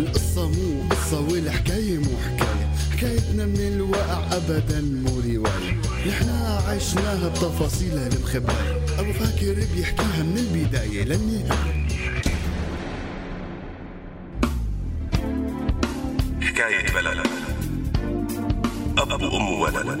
القصة مو قصة والحكاية مو حكاية. حكايتنا من الواقع أبدا مو رواية. نحنا عشناها بتفاصيلها المخباية أبو فاكر بيحكيها من البداية للنهاية. حكاية بلد. أب وأم وولد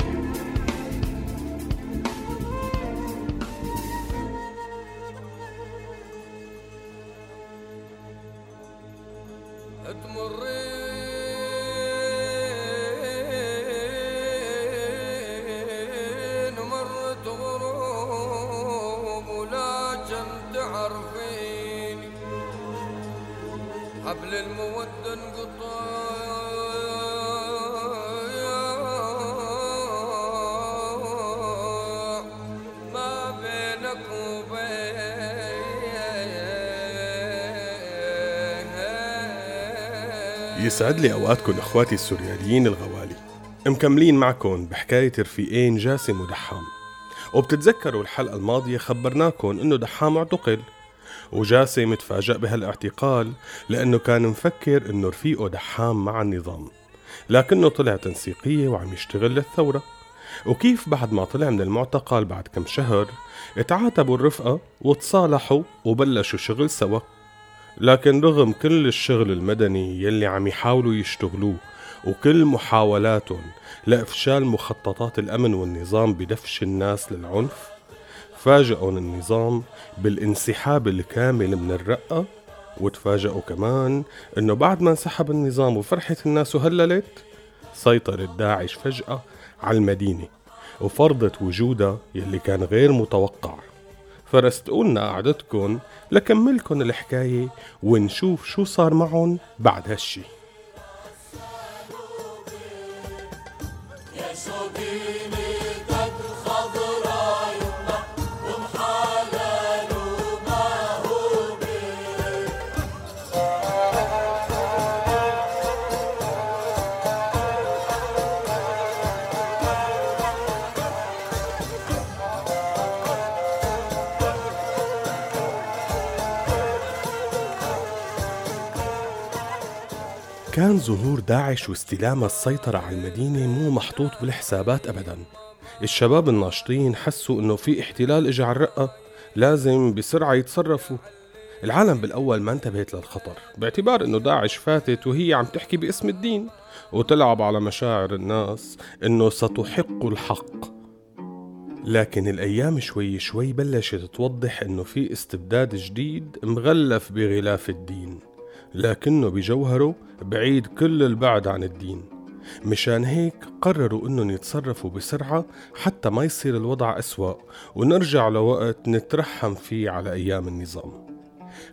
حبل المودة انقطع ما بينك وبين يسعد لي أوقاتكم إخواتي السورياليين الغوالي. مكملين معكم بحكاية رفيقين جاسم ودحام. وبتتذكروا الحلقة الماضية خبرناكم إنه دحام اعتقل. وجاسم تفاجأ بهالاعتقال لأنه كان مفكر إنه رفيقه دحام مع النظام لكنه طلع تنسيقية وعم يشتغل للثورة. وكيف بعد ما طلع من المعتقل بعد كم شهر اتعاتبوا الرفقة وتصالحوا وبلشوا شغل سوا. لكن رغم كل الشغل المدني يلي عم يحاولوا يشتغلوه وكل محاولاتهم لإفشال مخططات الأمن والنظام بدفش الناس للعنف فاجئهم النظام بالانسحاب الكامل من الرقة وتفاجئوا كمان إنه بعد ما انسحب النظام وفرحت الناس وهللت سيطرت داعش فجأة على المدينة وفرضت وجودها يلي كان غير متوقع. فرستقولنا قعدتكن لكملكن الحكاية ونشوف شو صار معهم بعد هالشي. كان ظهور داعش واستلام السيطرة على المدينة مو محطوط بالحسابات أبدا. الشباب الناشطين حسوا إنه في احتلال اجى على الرقة لازم بسرعة يتصرفوا. العالم بالأول ما انتبهت للخطر باعتبار إنه داعش فاتت وهي عم تحكي باسم الدين وتلعب على مشاعر الناس إنه ستحق الحق. لكن الأيام شوي شوي بلشت توضح إنه في استبداد جديد مغلف بغلاف الدين. لكنه بجوهره بعيد كل البعد عن الدين. مشان هيك قرروا إنهم يتصرفوا بسرعة حتى ما يصير الوضع أسوأ ونرجع لوقت نترحم فيه على أيام النظام.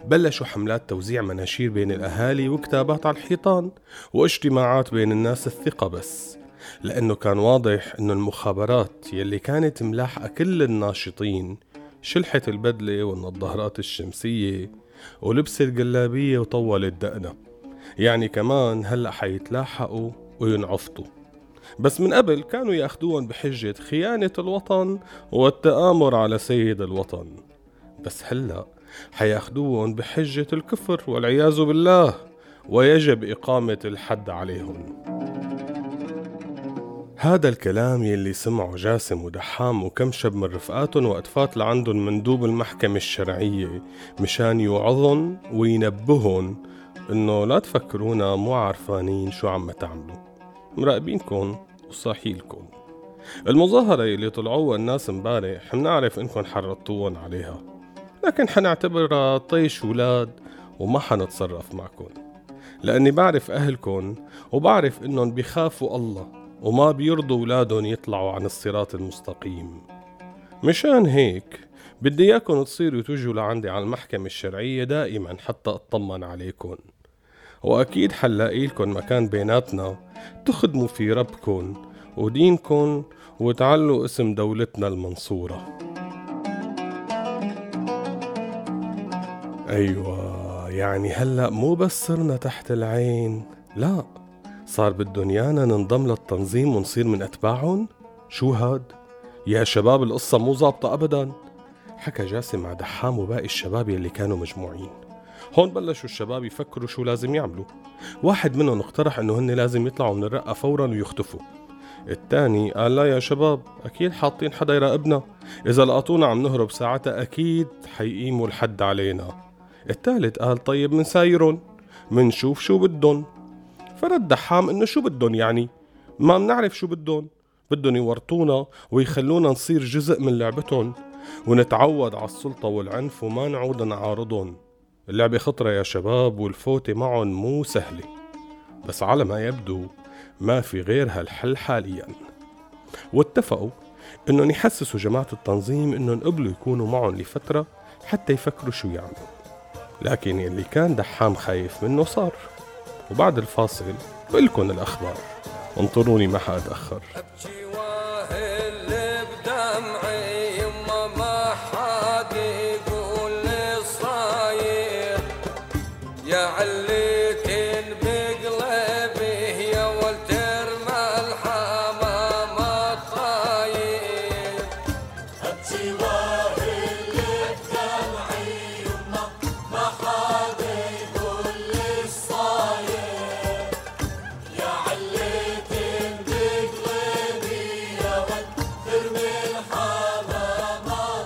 بلشوا حملات توزيع مناشير بين الأهالي وكتابات على الحيطان واجتماعات بين الناس الثقة بس لأنه كان واضح أنه المخابرات يلي كانت ملاحقة كل الناشطين شلحت البدلة والنظارات الشمسية ولبس الجلابية وطولت دقنة يعني كمان هلأ حيتلاحقوا وينعفطوا. بس من قبل كانوا ياخدوهم بحجة خيانة الوطن والتآمر على سيد الوطن. بس هلأ حياخدوهم بحجة الكفر والعياذ بالله ويجب إقامة الحد عليهم. هذا الكلام يلي سمعه جاسم ودحام وكم شب من رفقاتهم وقت فات لعندن مندوب المحكمة الشرعية مشان يوعظن وينبهن إنه لا تفكرونا مو عارفانين شو عم تعملوا. مراقبينكن وصاحيلكن المظاهرة اللي طلعوها الناس امبارح منعرف إنكم حرضتوهم عليها. لكن حنعتبرها طيش ولاد وما حنتصرف معكم. لأني بعرف أهلكن وبعرف إنهم بيخافوا الله. وما بيرضوا ولادهم يطلعوا عن الصراط المستقيم. مشان هيك بدي إياكم تصيروا تجوا لعندي على المحكمة الشرعية دائما حتى أطمن عليكم. وأكيد حنلاقيلكن مكان بيناتنا تخدموا في ربكن ودينكن وتعلوا اسم دولتنا المنصورة. أيوة يعني هلأ مو بس صرنا تحت العين لا. صار بدهم يانا ننضم للتنظيم ونصير من أتباعهم؟ شو هاد؟ يا شباب القصة مو ظابطة أبدا. حكى جاسم مع دحام وباقي الشباب يلي كانوا مجموعين. هون بلشوا الشباب يفكروا شو لازم يعملوا. واحد منهم اقترح إنه هن لازم يطلعوا من الرقة فورا ويختفوا. الثاني قال لا يا شباب أكيد حاطين حدا يراقبنا. إذا لقطونا عم نهرب ساعتها أكيد حيقيموا الحد علينا. الثالث قال طيب منسايرن منشوف شو بدن فرد دحام إنه شو بدن يعني؟ ما بنعرف شو بدن بدهم يورطونا ويخلونا نصير جزء من لعبتهم. ونتعود على السلطة والعنف وما نعود نعارضهم. اللعبة خطرة يا شباب والفوتة معهم مو سهلة. بس على ما يبدو ما في غير هالحل حاليا. واتفقوا إنهم يحسسوا جماعة التنظيم إنهم قبلوا يكونوا معهم لفترة حتى يفكروا شو يعملوا. لكن اللي كان دحام خايف منه صار. وبعد الفاصل بقلكن الأخبار. انطروني ما حأتأخر.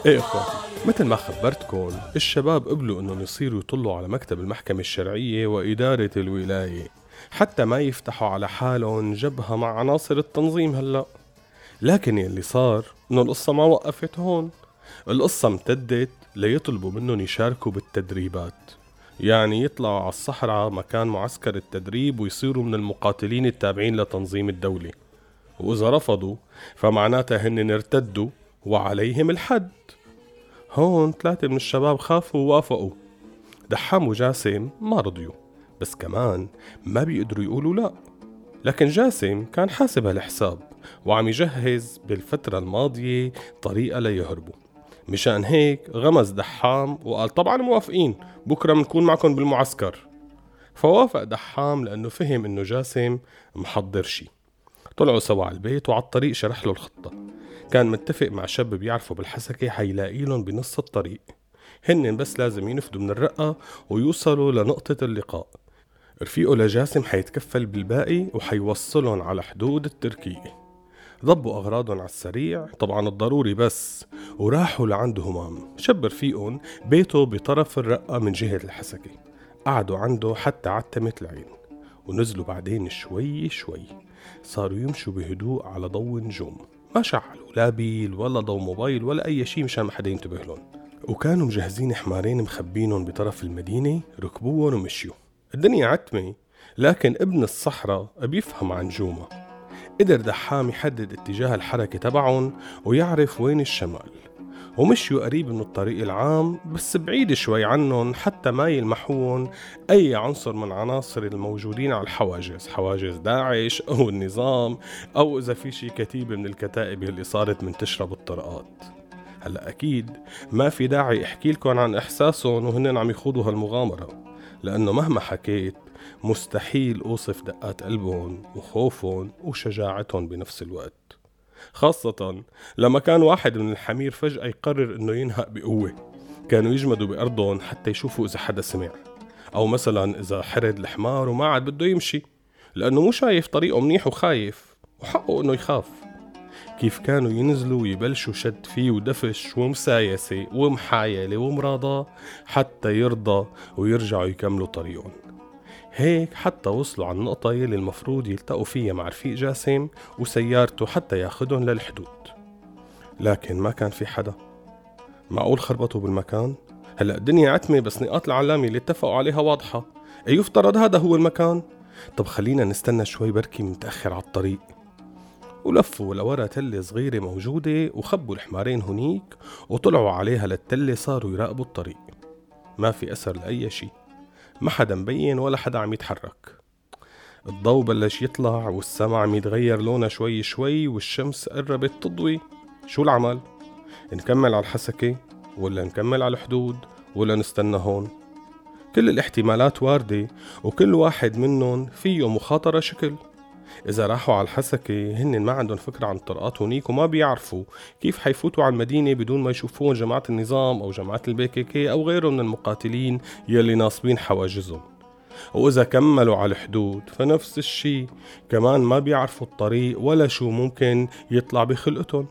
إيه إخواتي مثل ما خبرتكم الشباب قبلوا إنهم يصيروا يطلوا على مكتب المحكمة الشرعية وإدارة الولاية حتى ما يفتحوا على حالهم جبهة مع عناصر التنظيم هلأ. لكن يلي صار إنه القصة ما وقفت هون. القصة امتدت ليطلبوا منهم يشاركوا بالتدريبات. يعني يطلعوا على الصحراء مكان معسكر التدريب ويصيروا من المقاتلين التابعين لتنظيم الدولة. وإذا رفضوا فمعناتها هن ارتدوا وعليهم الحد. هون ثلاثة من الشباب خافوا ووافقوا. دحام وجاسم ما رضيوا بس كمان ما بيقدروا يقولوا لا. لكن جاسم كان حاسب هالحساب وعم يجهز بالفترة الماضية طريقة ليهربوا. مشان هيك غمز دحام وقال طبعا موافقين بكرة بنكون معكم بالمعسكر. فوافق دحام لأنه فهم إنه جاسم محضر شي. طلعوا سوا على البيت وعلى الطريق شرح له الخطة. كان متفق مع شاب بيعرفه بالحسكة حيلاقي لهم بنص الطريق. هن بس لازم ينفدوا من الرقة ويوصلوا لنقطة اللقاء. رفيقه لجاسم حيتكفل بالباقي وحيوصلهم على حدود التركية ضبوا أغراضهم على السريع طبعا الضروري بس وراحوا لعند همام شاب رفيقهم بيته بطرف الرقة من جهة الحسكة. قعدوا عنده حتى عتمت العين. ونزلوا بعدين شوي شوي. صاروا يمشوا بهدوء على ضوء نجوم. ما شعلوا لا بيل ولا ضوء موبايل ولا أي شيء مشان ما حدا ينتبه لهم. وكانوا مجهزين حمارين مخبينهم بطرف المدينة ركبوهم ومشيوا. الدنيا عتمة لكن ابن الصحراء بيفهم عن جومة قدر دحام يحدد اتجاه الحركة تبعهم ويعرف وين الشمال. ومشيوا قريب من الطريق العام بس بعيد شوي عنهم حتى ما يلمحوهم أي عنصر من عناصر الموجودين على الحواجز حواجز داعش أو النظام أو إذا في شي كتيبة من الكتائب اللي صارت منتشرة بالطرقات هلأ أكيد ما في داعي أحكي لكم عن إحساسهم وهن عم يخوضوا هالمغامرة لأنه مهما حكيت مستحيل أوصف دقات قلبهم وخوفهم وشجاعتهم بنفس الوقت. خاصة لما كان واحد من الحمير فجأة يقرر إنه ينهق بقوة. كانوا يجمدوا بأرضهم حتى يشوفوا إذا حدا سمع أو مثلا إذا حرد الحمار وما عاد بده يمشي لأنه مو شايف طريقه منيح وخايف وحقه إنه يخاف. كيف كانوا ينزلوا ويبلشوا شد فيه ودفش ومسايسة ومحايلة ومراضاة حتى يرضى ويرجعوا يكملوا طريقهم. هيك حتى وصلوا على النقطة يلي المفروض يلتقوا فيها مع رفيق جاسم وسيارته حتى ياخدهم للحدود. لكن ما كان في حدا. معقول خربطوا بالمكان؟ هلأ الدنيا عتمة بس نقاط العلامة اللي اتفقوا عليها واضحة. يفترض هذا هو المكان. طب خلينا نستنى شوي بركي متأخر على الطريق. ولفوا لورا تلة صغيرة موجودة وخبوا الحمارين هنيك وطلعوا عليها للتلة صاروا يراقبوا الطريق. ما في أثر لأي شي. ما حدا مبين ولا حدا عم يتحرك. الضوء بلش يطلع والسما عم يتغير لونها شوي شوي والشمس قربت تضوي. شو العمل؟ نكمل على الحسكة ولا نكمل على الحدود ولا نستنى هون؟ كل الاحتمالات واردة وكل واحد منهم فيه مخاطرة شكل. إذا راحوا على الحسكة هن ما عندهم فكرة عن الطرقات هونيك وما بيعرفوا كيف حيفوتوا على المدينة بدون ما يشوفون جماعة النظام أو جماعة البيكيكي أو غيره من المقاتلين يلي ناصبين حواجزهم. وإذا كملوا على الحدود فنفس الشي كمان ما بيعرفوا الطريق ولا شو ممكن يطلع بخلقتهم.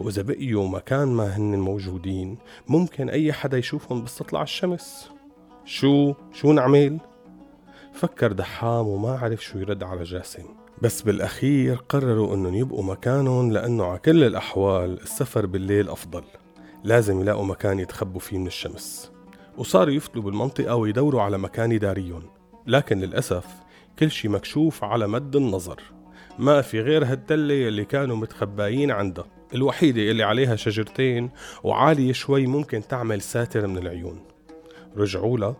وإذا بقيوا مكان ما هن موجودين ممكن أي حدا يشوفهم بس تطلع الشمس. شو؟ شو نعمل؟ فكر دحام وما عرف شو يرد على جاسم. بس بالأخير قرروا أنهم يبقوا مكانهم لأنه على كل الأحوال السفر بالليل أفضل. لازم يلاقوا مكان يتخبوا فيه من الشمس. وصاروا يفتلوا بالمنطقة ويدوروا على مكان يداريهم. لكن للأسف كل شي مكشوف على مد النظر. ما في غير هالتلة اللي كانوا متخبايين عندها. الوحيدة اللي عليها شجرتين وعالية شوي ممكن تعمل ساتر من العيون. رجعوا لها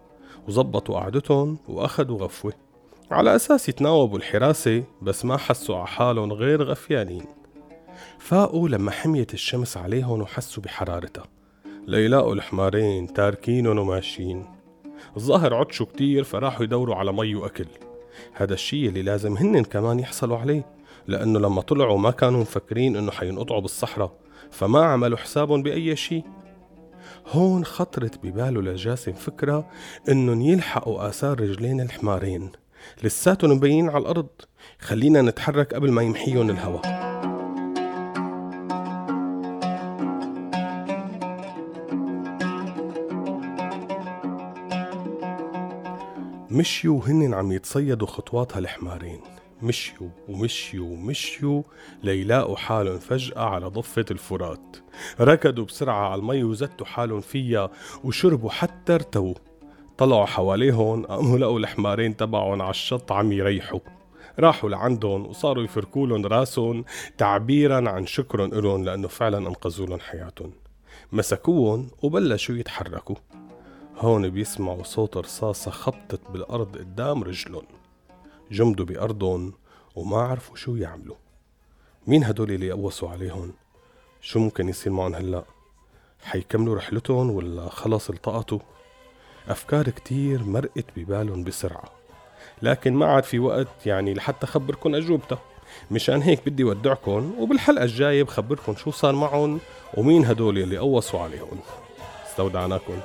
وزبطوا قعدتهم وأخدوا غفوة. على أساس يتناوبوا الحراسة بس ما حسوا على حالهم غير غفيانين. فاقوا لما حميت الشمس عليهم وحسوا بحرارتها. ليلاقوا الحمارين تاركينهم وماشيين. الظاهر عطشوا كتير فراحوا يدوروا على مي وأكل. هذا الشي اللي لازم هن كمان يحصلوا عليه لأنه لما طلعوا ما كانوا مفكرين إنه حينقطعوا بالصحراء فما عملوا حسابهم بأي شي. هون خطرت بباله لجاسم فكرة إنهم يلحقوا آثار رجلين الحمارين. لساتهم مبينين على الأرض. خلينا نتحرك قبل ما يمحيهم الهواء مشيوا وهن عم يتصيدوا خطوات هالحمارين مشيوا ومشيوا ومشيوا ليلاقوا حالهم فجأة على ضفة الفرات. ركضوا بسرعة على المي وزتوا حالهم فيها وشربوا حتى ارتووا. طلعوا حواليهم قاموا لقوا الحمارين تبعهم على الشط عم يريحوا. راحوا لعندهم وصاروا يفركوا لهم راسهم تعبيرا عن شكرهم إلهم لأنه فعلا أنقذوا لهم حياتهم مسكوهم وبلشوا يتحركوا. هون بيسمعوا صوت رصاصة خبطت بالأرض قدام رجلهم جمدوا بأرضهم وما عرفوا شو يعملوا. مين هدول اللي قوصوا عليهم شو ممكن يصير معهم هلأ؟ حيكملوا رحلتهم ولا خلص التقطوا؟ أفكار كتير مرقت ببالهم بسرعة. لكن ما عاد في وقت يعني لحتى خبركن أجوبتها. مشان هيك بدي ودعكم وبالحلقة الجاية بخبركم شو صار معهم ومين هدول اللي قوصوا عليهم استودعناكم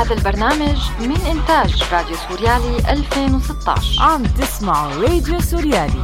هذا البرنامج من إنتاج راديو سوريالي 2016 عم تسمعوا راديو سوريالي.